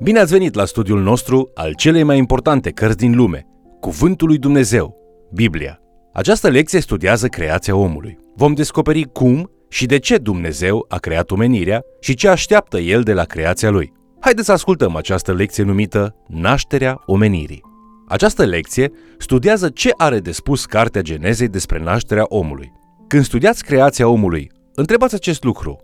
Bine ați venit la studiul nostru al celei mai importante cărți din lume, Cuvântul lui Dumnezeu, Biblia. Această lecție studiază creația omului. Vom descoperi cum și de ce Dumnezeu a creat omenirea și ce așteaptă El de la creația Lui. Haideți să ascultăm această lecție numită Nașterea omenirii. Această lecție studiază ce are de spus Cartea Genezei despre nașterea omului. Când studiați creația omului, întrebați acest lucru.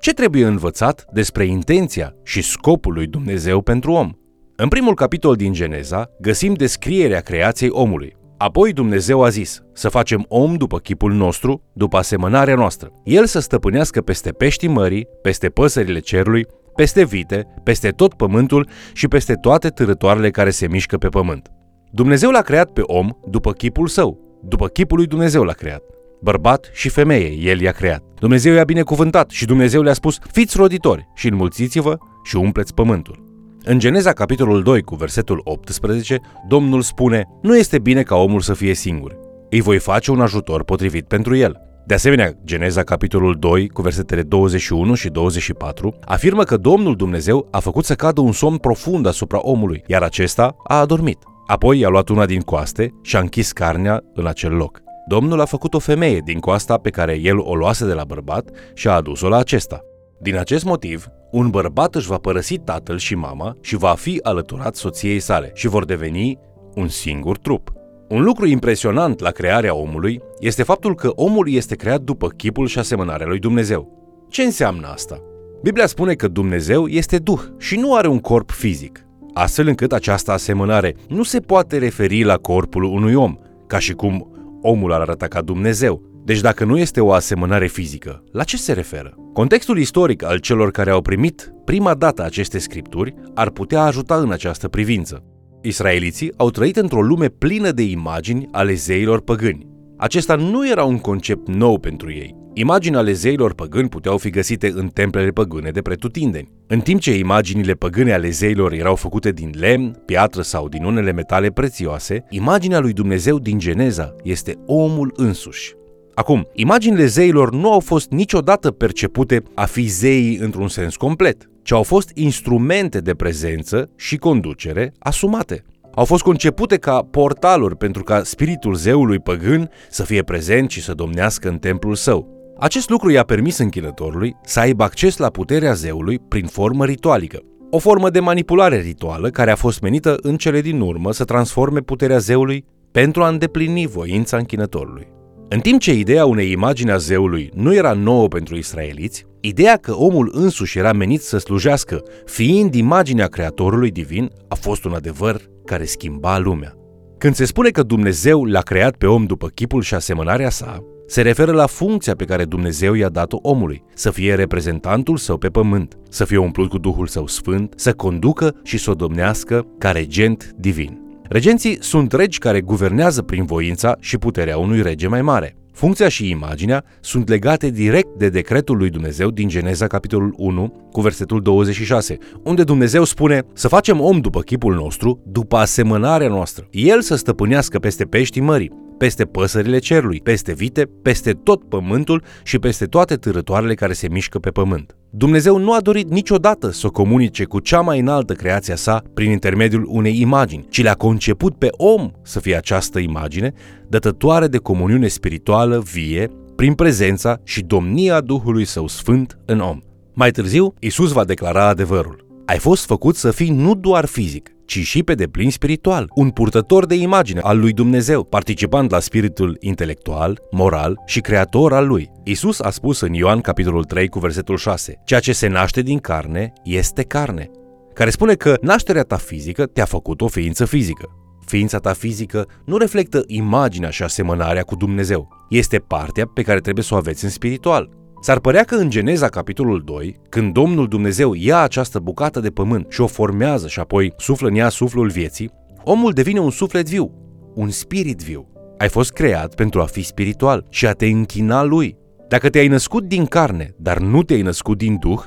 Ce trebuie învățat despre intenția și scopul lui Dumnezeu pentru om? În primul capitol din Geneza găsim descrierea creației omului. Apoi Dumnezeu a zis să facem om după chipul nostru, după asemănarea noastră. El să stăpânească peste peștii mării, peste păsările cerului, peste vite, peste tot pământul și peste toate târătoarele care se mișcă pe pământ. Dumnezeu l-a creat pe om după chipul său, după chipul lui Dumnezeu l-a creat. Bărbat și femeie, El i-a creat. Dumnezeu i-a binecuvântat și Dumnezeu le-a spus, fiți roditori și înmulțiți-vă și umpleți pământul. În Geneza, capitolul 2, cu versetul 18, Domnul spune, nu este bine ca omul să fie singur. Îi voi face un ajutor potrivit pentru el. De asemenea, Geneza capitolul 2, cu versetele 21 și 24, afirmă că Domnul Dumnezeu a făcut să cadă un somn profund asupra omului, iar acesta a adormit. Apoi i-a luat una din coaste și a închis carnea în acel loc. Domnul a făcut o femeie din coasta pe care el o luase de la bărbat și a adus-o la acesta. Din acest motiv, un bărbat își va părăsi tatăl și mama și va fi alăturat soției sale și vor deveni un singur trup. Un lucru impresionant la crearea omului este faptul că omul este creat după chipul și asemănarea lui Dumnezeu. Ce înseamnă asta? Biblia spune că Dumnezeu este Duh și nu are un corp fizic, astfel încât această asemănare nu se poate referi la corpul unui om, ca și cum omul ar arăta ca Dumnezeu. Deci dacă nu este o asemănare fizică, la ce se referă? Contextul istoric al celor care au primit prima dată aceste scripturi ar putea ajuta în această privință. Israeliții au trăit într-o lume plină de imagini ale zeilor păgâni. Acesta nu era un concept nou pentru ei. Imagini ale zeilor păgâni puteau fi găsite în templele păgâne de pretutindeni. În timp ce imaginile păgâne ale zeilor erau făcute din lemn, piatră sau din unele metale prețioase, imaginea lui Dumnezeu din Geneza este omul însuși. Acum, imaginile zeilor nu au fost niciodată percepute a fi zeii într-un sens complet, ci au fost instrumente de prezență și conducere asumate. Au fost concepute ca portaluri pentru ca spiritul zeului păgân să fie prezent și să domnească în templul său. Acest lucru i-a permis închinătorului să aibă acces la puterea zeului prin formă ritualică. O formă de manipulare rituală care a fost menită în cele din urmă să transforme puterea zeului pentru a îndeplini voința închinătorului. În timp ce ideea unei imagini a zeului nu era nouă pentru israeliți, ideea că omul însuși era menit să slujească, fiind imaginea Creatorului divin, a fost un adevăr care schimba lumea. Când se spune că Dumnezeu l-a creat pe om după chipul și asemănarea sa, se referă la funcția pe care Dumnezeu i-a dat-o omului, să fie reprezentantul său pe pământ, să fie umplut cu Duhul Său Sfânt, să conducă și să o domnească ca regent divin. Regenții sunt regi care guvernează prin voința și puterea unui rege mai mare. Funcția și imaginea sunt legate direct de decretul lui Dumnezeu din Geneza capitolul 1 cu versetul 26, unde Dumnezeu spune să facem om după chipul nostru, după asemănarea noastră. El să stăpânească peste peștii mării, peste păsările cerului, peste vite, peste tot pământul și peste toate târătoarele care se mișcă pe pământ. Dumnezeu nu a dorit niciodată să o comunice cu cea mai înaltă creația sa prin intermediul unei imagini, ci le-a conceput pe om să fie această imagine, dătătoare de comuniune spirituală vie, prin prezența și domnia Duhului Său Sfânt în om. Mai târziu, Isus va declara adevărul. Ai fost făcut să fii nu doar fizic, ci și pe deplin spiritual, un purtător de imagine al lui Dumnezeu, participant la spiritul intelectual, moral și creator al lui. Isus a spus în Ioan capitolul 3 cu versetul 6, ceea ce se naște din carne este carne, care spune că nașterea ta fizică te-a făcut o ființă fizică. Ființa ta fizică nu reflectă imaginea și asemănarea cu Dumnezeu. Este partea pe care trebuie să o aveți în spiritual. S-ar părea că în Geneza, capitolul 2, când Domnul Dumnezeu ia această bucată de pământ și o formează și apoi suflă în ea suflul vieții, omul devine un suflet viu, un spirit viu. Ai fost creat pentru a fi spiritual și a te închina lui. Dacă te-ai născut din carne, dar nu te-ai născut din duh,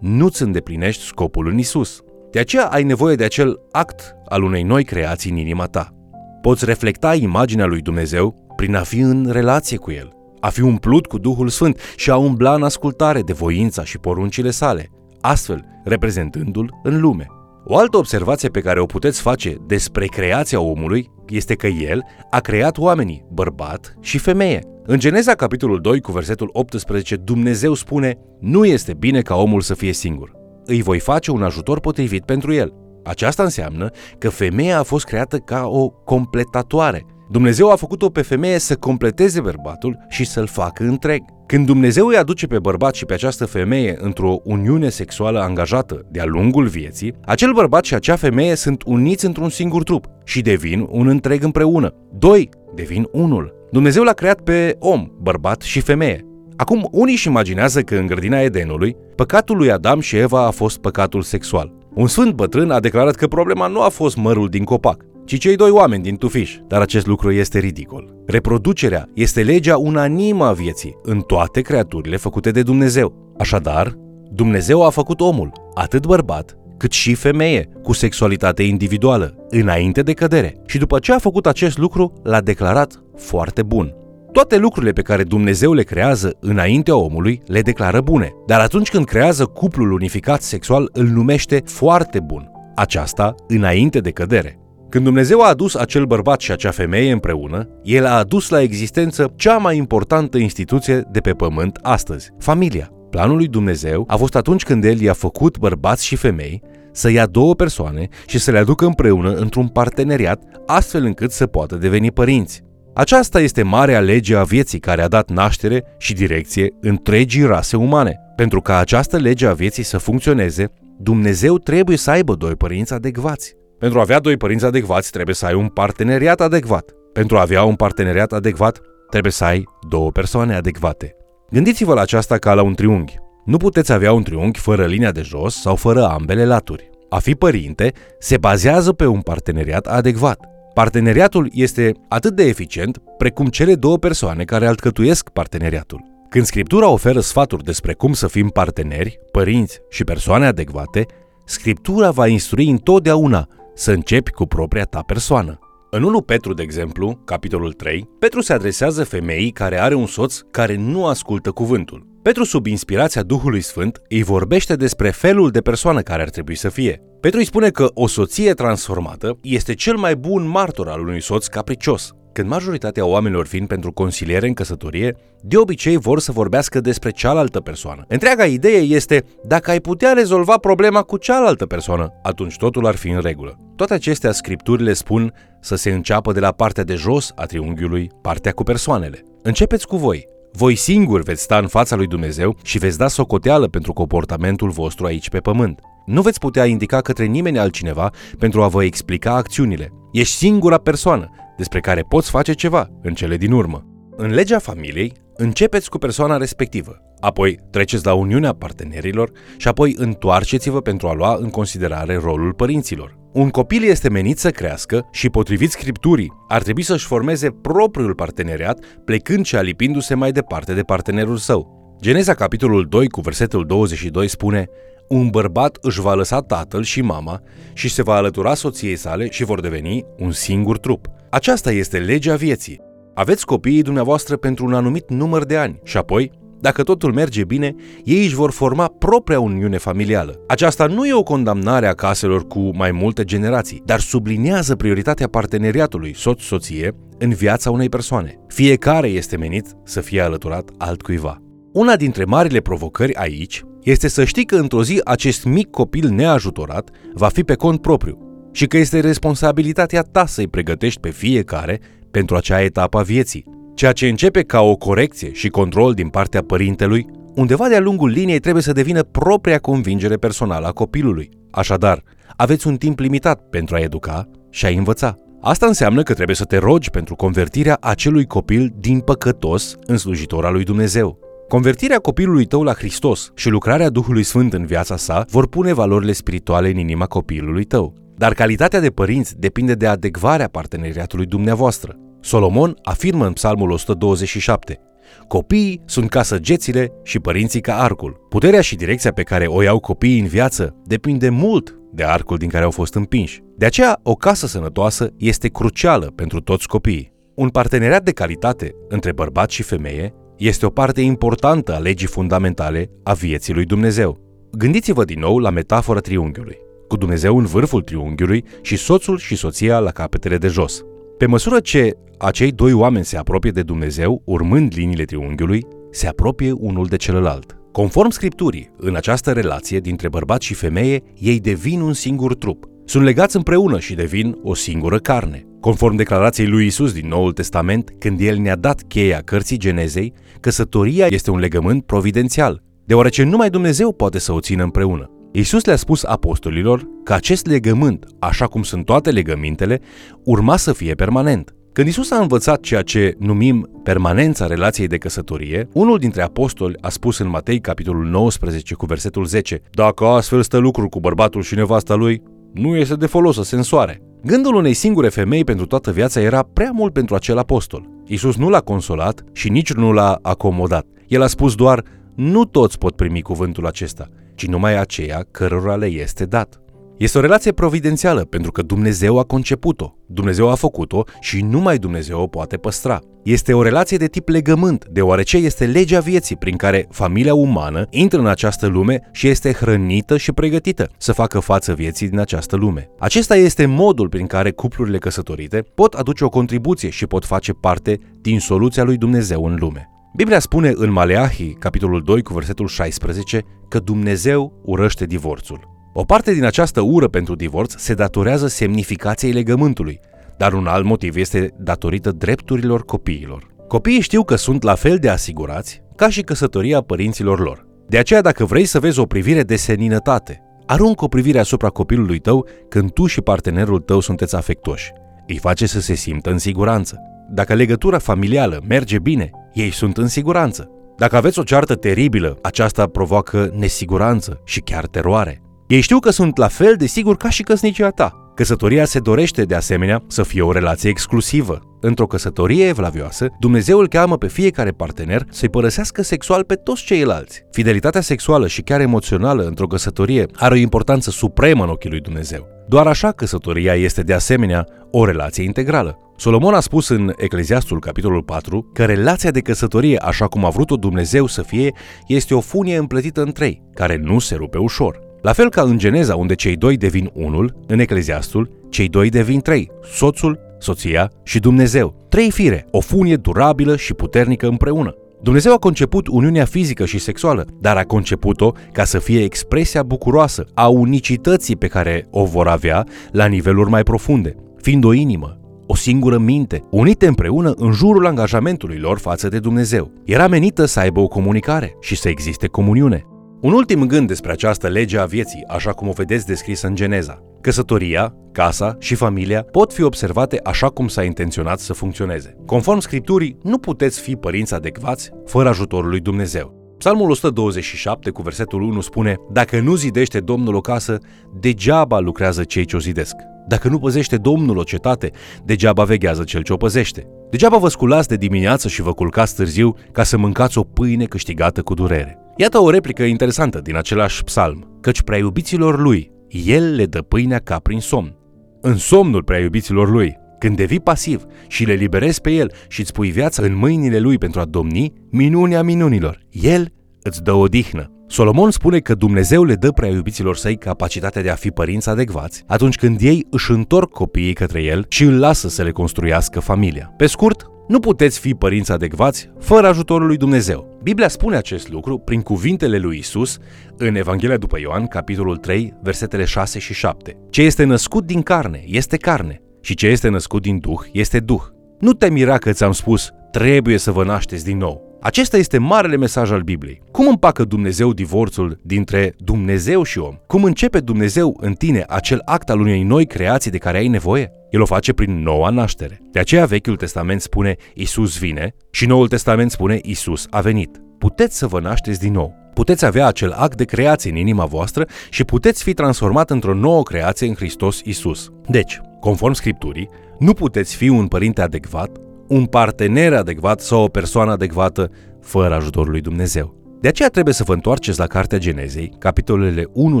nu-ți îndeplinești scopul în Isus. De aceea ai nevoie de acel act al unei noi creații în inima ta. Poți reflecta imaginea lui Dumnezeu prin a fi în relație cu El a fi umplut cu Duhul Sfânt și a umbla în ascultare de voința și poruncile sale, astfel reprezentându-l în lume. O altă observație pe care o puteți face despre creația omului este că el a creat oamenii, bărbat și femeie. În Geneza, capitolul 2, cu versetul 18, Dumnezeu spune, Nu este bine ca omul să fie singur. Îi voi face un ajutor potrivit pentru el. Aceasta înseamnă că femeia a fost creată ca o completatoare. Dumnezeu a făcut-o pe femeie să completeze bărbatul și să-l facă întreg. Când Dumnezeu îi aduce pe bărbat și pe această femeie într-o uniune sexuală angajată de-a lungul vieții, acel bărbat și acea femeie sunt uniți într-un singur trup și devin un întreg împreună. Doi devin unul. Dumnezeu l-a creat pe om, bărbat și femeie. Acum, unii își imaginează că în grădina Edenului, păcatul lui Adam și Eva a fost păcatul sexual. Un sfânt bătrân a declarat că problema nu a fost mărul din copac, ci cei doi oameni din tufiș, dar acest lucru este ridicol. Reproducerea este legea unanimă a vieții în toate creaturile făcute de Dumnezeu. Așadar, Dumnezeu a făcut omul, atât bărbat, cât și femeie, cu sexualitate individuală, înainte de cădere. Și după ce a făcut acest lucru, l-a declarat foarte bun. Toate lucrurile pe care Dumnezeu le creează înaintea omului le declară bune, dar atunci când creează cuplul unificat sexual îl numește foarte bun. Aceasta înainte de cădere. Când Dumnezeu a adus acel bărbat și acea femeie împreună, El a adus la existență cea mai importantă instituție de pe pământ astăzi, familia. Planul lui Dumnezeu a fost atunci când El i-a făcut bărbați și femei să ia două persoane și să le aducă împreună într-un parteneriat, astfel încât să poată deveni părinți. Aceasta este marea lege a vieții care a dat naștere și direcție întregii rase umane. Pentru ca această lege a vieții să funcționeze, Dumnezeu trebuie să aibă doi părinți adecvați. Pentru a avea doi părinți adecvați, trebuie să ai un parteneriat adecvat. Pentru a avea un parteneriat adecvat, trebuie să ai două persoane adecvate. Gândiți-vă la aceasta ca la un triunghi. Nu puteți avea un triunghi fără linia de jos sau fără ambele laturi. A fi părinte se bazează pe un parteneriat adecvat. Parteneriatul este atât de eficient precum cele două persoane care alcătuiesc parteneriatul. Când Scriptura oferă sfaturi despre cum să fim parteneri, părinți și persoane adecvate, Scriptura va instrui întotdeauna să începi cu propria ta persoană. În 1 Petru, de exemplu, capitolul 3, Petru se adresează femeii care are un soț care nu ascultă cuvântul. Petru, sub inspirația Duhului Sfânt, îi vorbește despre felul de persoană care ar trebui să fie. Petru îi spune că o soție transformată este cel mai bun martor al unui soț capricios. Când majoritatea oamenilor vin pentru consiliere în căsătorie, de obicei vor să vorbească despre cealaltă persoană. Întreaga idee este, dacă ai putea rezolva problema cu cealaltă persoană, atunci totul ar fi în regulă. Toate acestea scripturile spun să se înceapă de la partea de jos a triunghiului, partea cu persoanele. Începeți cu voi, voi singuri veți sta în fața lui Dumnezeu și veți da socoteală pentru comportamentul vostru aici pe pământ. Nu veți putea indica către nimeni altcineva pentru a vă explica acțiunile. Ești singura persoană despre care poți face ceva în cele din urmă. În legea familiei, începeți cu persoana respectivă, apoi treceți la uniunea partenerilor și apoi întoarceți-vă pentru a lua în considerare rolul părinților. Un copil este menit să crească și, potrivit scripturii, ar trebui să-și formeze propriul parteneriat, plecând și alipindu-se mai departe de partenerul său. Geneza capitolul 2 cu versetul 22 spune un bărbat își va lăsa tatăl și mama și se va alătura soției sale și vor deveni un singur trup. Aceasta este legea vieții. Aveți copiii dumneavoastră pentru un anumit număr de ani și apoi, dacă totul merge bine, ei își vor forma propria uniune familială. Aceasta nu e o condamnare a caselor cu mai multe generații, dar subliniază prioritatea parteneriatului soț-soție în viața unei persoane. Fiecare este menit să fie alăturat altcuiva. Una dintre marile provocări aici este să știi că într-o zi acest mic copil neajutorat va fi pe cont propriu și că este responsabilitatea ta să-i pregătești pe fiecare pentru acea etapă a vieții. Ceea ce începe ca o corecție și control din partea părintelui, undeva de-a lungul liniei trebuie să devină propria convingere personală a copilului. Așadar, aveți un timp limitat pentru a educa și a învăța. Asta înseamnă că trebuie să te rogi pentru convertirea acelui copil din păcătos în slujitor al lui Dumnezeu. Convertirea copilului tău la Hristos și lucrarea Duhului Sfânt în viața sa vor pune valorile spirituale în inima copilului tău. Dar calitatea de părinți depinde de adecvarea parteneriatului dumneavoastră. Solomon afirmă în Psalmul 127 Copiii sunt ca săgețile și părinții ca arcul. Puterea și direcția pe care o iau copiii în viață depinde mult de arcul din care au fost împinși. De aceea, o casă sănătoasă este crucială pentru toți copiii. Un parteneriat de calitate între bărbat și femeie este o parte importantă a legii fundamentale a vieții lui Dumnezeu. Gândiți-vă din nou la metafora triunghiului. Cu Dumnezeu în vârful triunghiului și soțul și soția la capetele de jos. Pe măsură ce acei doi oameni se apropie de Dumnezeu, urmând liniile triunghiului, se apropie unul de celălalt. Conform Scripturii, în această relație dintre bărbat și femeie, ei devin un singur trup. Sunt legați împreună și devin o singură carne. Conform declarației lui Isus din Noul Testament, când el ne-a dat cheia cărții Genezei, căsătoria este un legământ providențial, deoarece numai Dumnezeu poate să o țină împreună. Isus le-a spus apostolilor că acest legământ, așa cum sunt toate legămintele, urma să fie permanent. Când Isus a învățat ceea ce numim permanența relației de căsătorie, unul dintre apostoli a spus în Matei capitolul 19 cu versetul 10 Dacă astfel stă lucrul cu bărbatul și nevasta lui, nu este de folos să se însoare. Gândul unei singure femei pentru toată viața era prea mult pentru acel apostol. Isus nu l-a consolat și nici nu l-a acomodat. El a spus doar, nu toți pot primi cuvântul acesta, ci numai aceia cărora le este dat. Este o relație providențială pentru că Dumnezeu a conceput-o, Dumnezeu a făcut-o și numai Dumnezeu o poate păstra. Este o relație de tip legământ, deoarece este legea vieții prin care familia umană intră în această lume și este hrănită și pregătită să facă față vieții din această lume. Acesta este modul prin care cuplurile căsătorite pot aduce o contribuție și pot face parte din soluția lui Dumnezeu în lume. Biblia spune în Maleahi, capitolul 2, cu versetul 16, că Dumnezeu urăște divorțul. O parte din această ură pentru divorț se datorează semnificației legământului, dar un alt motiv este datorită drepturilor copiilor. Copiii știu că sunt la fel de asigurați ca și căsătoria părinților lor. De aceea, dacă vrei să vezi o privire de seninătate, aruncă o privire asupra copilului tău când tu și partenerul tău sunteți afectoși. Îi face să se simtă în siguranță. Dacă legătura familială merge bine, ei sunt în siguranță. Dacă aveți o ceartă teribilă, aceasta provoacă nesiguranță și chiar teroare. Ei știu că sunt la fel de sigur ca și căsnicia ta. Căsătoria se dorește de asemenea să fie o relație exclusivă. Într-o căsătorie evlavioasă, Dumnezeu îl cheamă pe fiecare partener să-i părăsească sexual pe toți ceilalți. Fidelitatea sexuală și chiar emoțională într-o căsătorie are o importanță supremă în ochii lui Dumnezeu. Doar așa căsătoria este de asemenea o relație integrală. Solomon a spus în Ecleziastul capitolul 4 că relația de căsătorie, așa cum a vrut-o Dumnezeu să fie, este o funie împletită în trei, care nu se rupe ușor. La fel ca în Geneza, unde cei doi devin unul, în Ecleziastul, cei doi devin trei, soțul, soția și Dumnezeu. Trei fire, o funie durabilă și puternică împreună. Dumnezeu a conceput uniunea fizică și sexuală, dar a conceput-o ca să fie expresia bucuroasă a unicității pe care o vor avea la niveluri mai profunde, fiind o inimă, o singură minte, unite împreună în jurul angajamentului lor față de Dumnezeu. Era menită să aibă o comunicare și să existe comuniune. Un ultim gând despre această lege a vieții, așa cum o vedeți descrisă în Geneza. Căsătoria, casa și familia pot fi observate așa cum s-a intenționat să funcționeze. Conform Scripturii, nu puteți fi părinți adecvați fără ajutorul lui Dumnezeu. Psalmul 127 cu versetul 1 spune Dacă nu zidește Domnul o casă, degeaba lucrează cei ce o zidesc. Dacă nu păzește Domnul o cetate, degeaba veghează cel ce o păzește. Degeaba vă sculați de dimineață și vă culcați târziu ca să mâncați o pâine câștigată cu durere. Iată o replică interesantă din același psalm, căci prea iubiților lui, el le dă pâinea ca prin somn. În somnul prea iubiților lui, când devii pasiv și le liberezi pe el și îți pui viața în mâinile lui pentru a domni, minunea minunilor, el îți dă odihnă. Solomon spune că Dumnezeu le dă prea iubiților săi capacitatea de a fi părinți adecvați atunci când ei își întorc copiii către el și îl lasă să le construiască familia. Pe scurt, nu puteți fi părinți adecvați fără ajutorul lui Dumnezeu. Biblia spune acest lucru prin cuvintele lui Isus în Evanghelia după Ioan, capitolul 3, versetele 6 și 7. Ce este născut din carne este carne și ce este născut din duh este duh. Nu te mira că ți-am spus, trebuie să vă nașteți din nou. Acesta este marele mesaj al Bibliei. Cum împacă Dumnezeu divorțul dintre Dumnezeu și om? Cum începe Dumnezeu în tine acel act al unei noi creații de care ai nevoie? El o face prin noua naștere. De aceea Vechiul Testament spune Isus vine și Noul Testament spune Isus a venit. Puteți să vă nașteți din nou. Puteți avea acel act de creație în inima voastră și puteți fi transformat într-o nouă creație în Hristos Isus. Deci, conform Scripturii, nu puteți fi un părinte adecvat un partener adecvat sau o persoană adecvată fără ajutorul lui Dumnezeu. De aceea trebuie să vă întoarceți la Cartea Genezei, capitolele 1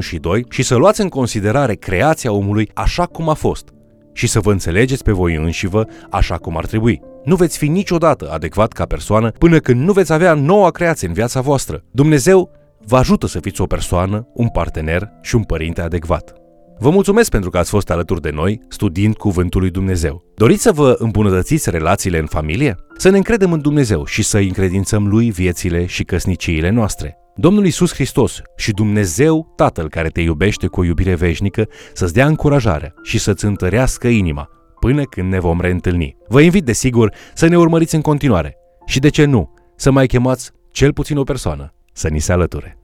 și 2, și să luați în considerare creația omului așa cum a fost și să vă înțelegeți pe voi înșivă așa cum ar trebui. Nu veți fi niciodată adecvat ca persoană până când nu veți avea noua creație în viața voastră. Dumnezeu vă ajută să fiți o persoană, un partener și un părinte adecvat. Vă mulțumesc pentru că ați fost alături de noi studiind Cuvântul lui Dumnezeu. Doriți să vă îmbunătățiți relațiile în familie? Să ne încredem în Dumnezeu și să încredințăm Lui viețile și căsniciile noastre. Domnul Isus Hristos și Dumnezeu Tatăl care te iubește cu o iubire veșnică să-ți dea încurajare și să-ți întărească inima până când ne vom reîntâlni. Vă invit, desigur, să ne urmăriți în continuare și, de ce nu, să mai chemați cel puțin o persoană să ni se alăture.